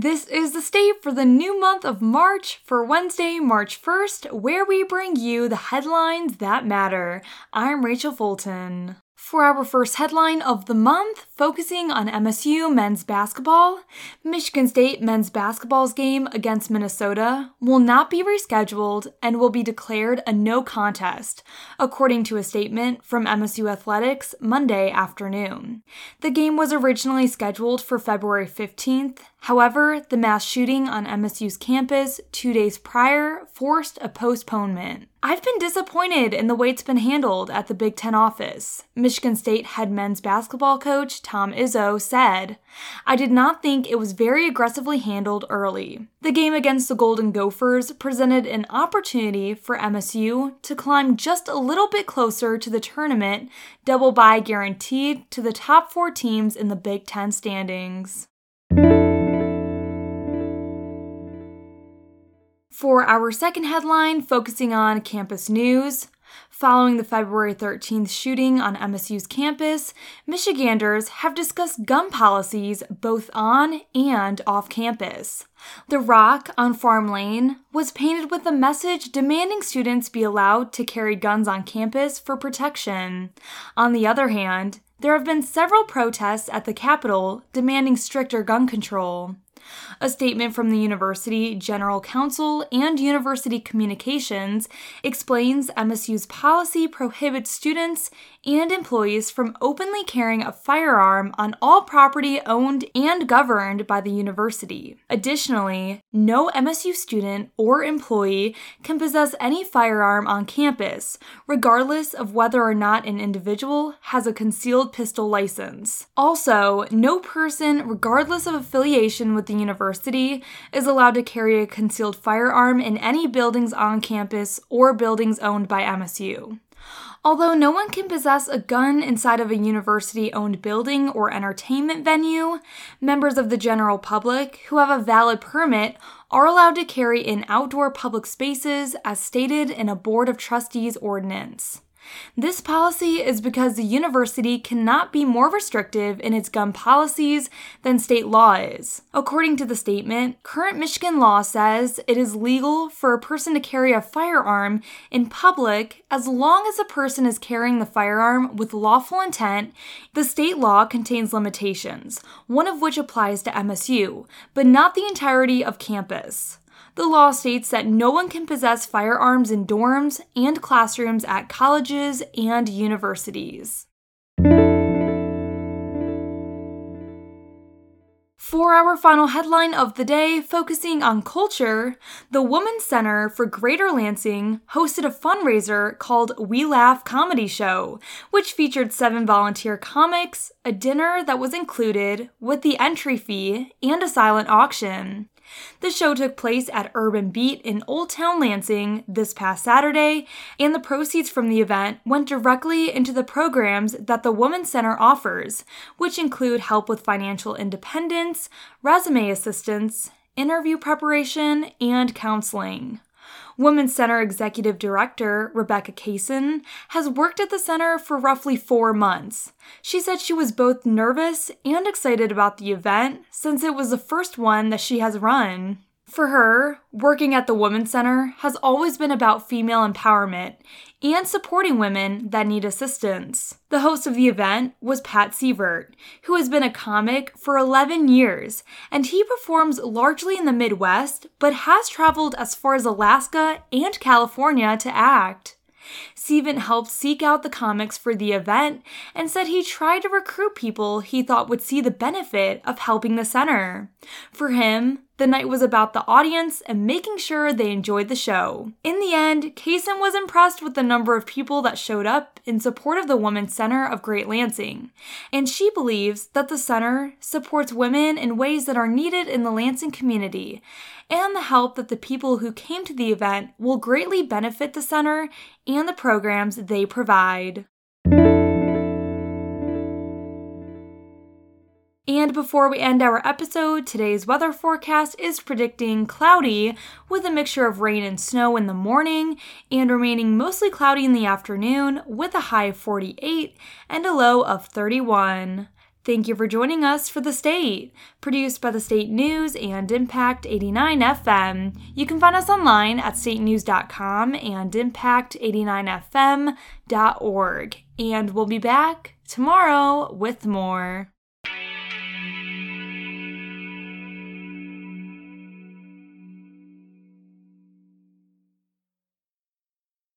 This is the state for the new month of March for Wednesday, March 1st, where we bring you the headlines that matter. I'm Rachel Fulton. For our first headline of the month, focusing on MSU men's basketball, Michigan State men's basketball's game against Minnesota will not be rescheduled and will be declared a no contest, according to a statement from MSU Athletics Monday afternoon. The game was originally scheduled for February 15th, However, the mass shooting on MSU's campus two days prior forced a postponement. I've been disappointed in the way it's been handled at the Big Ten office. Michigan State head men's basketball coach Tom Izzo said, I did not think it was very aggressively handled early. The game against the Golden Gophers presented an opportunity for MSU to climb just a little bit closer to the tournament, double bye guaranteed to the top four teams in the Big Ten standings. For our second headline, focusing on campus news, Following the February 13th shooting on MSU's campus, Michiganders have discussed gun policies both on and off campus. The rock on Farm Lane was painted with a message demanding students be allowed to carry guns on campus for protection. On the other hand, there have been several protests at the Capitol demanding stricter gun control. A statement from the University General Counsel and University Communications explains MSU's policy prohibits students and employees from openly carrying a firearm on all property owned and governed by the university. Additionally, no MSU student or employee can possess any firearm on campus, regardless of whether or not an individual has a concealed pistol license. Also, no person, regardless of affiliation with the university, is allowed to carry a concealed firearm in any buildings on campus or buildings owned by MSU. Although no one can possess a gun inside of a university owned building or entertainment venue, members of the general public who have a valid permit are allowed to carry in outdoor public spaces as stated in a Board of Trustees ordinance. This policy is because the university cannot be more restrictive in its gun policies than state law is. According to the statement, current Michigan law says it is legal for a person to carry a firearm in public as long as a person is carrying the firearm with lawful intent. The state law contains limitations, one of which applies to MSU, but not the entirety of campus. The law states that no one can possess firearms in dorms and classrooms at colleges and universities. For our final headline of the day, focusing on culture, the Women's Center for Greater Lansing hosted a fundraiser called We Laugh Comedy Show, which featured seven volunteer comics, a dinner that was included with the entry fee, and a silent auction. The show took place at Urban Beat in Old Town Lansing this past Saturday, and the proceeds from the event went directly into the programs that the Women's Center offers, which include help with financial independence, resume assistance, interview preparation, and counseling. Women's Center Executive Director Rebecca Kaysen has worked at the center for roughly four months. She said she was both nervous and excited about the event since it was the first one that she has run. For her, working at the Women's Center has always been about female empowerment and supporting women that need assistance. The host of the event was Pat Sievert, who has been a comic for 11 years, and he performs largely in the Midwest but has traveled as far as Alaska and California to act. Sievert helped seek out the comics for the event and said he tried to recruit people he thought would see the benefit of helping the center. For him, the night was about the audience and making sure they enjoyed the show. In the end, Kaysen was impressed with the number of people that showed up in support of the Women's Center of Great Lansing, and she believes that the center supports women in ways that are needed in the Lansing community, and the help that the people who came to the event will greatly benefit the center and the programs they provide. And before we end our episode, today's weather forecast is predicting cloudy with a mixture of rain and snow in the morning and remaining mostly cloudy in the afternoon with a high of 48 and a low of 31. Thank you for joining us for The State, produced by the State News and Impact 89 FM. You can find us online at statenews.com and impact89fm.org. And we'll be back tomorrow with more.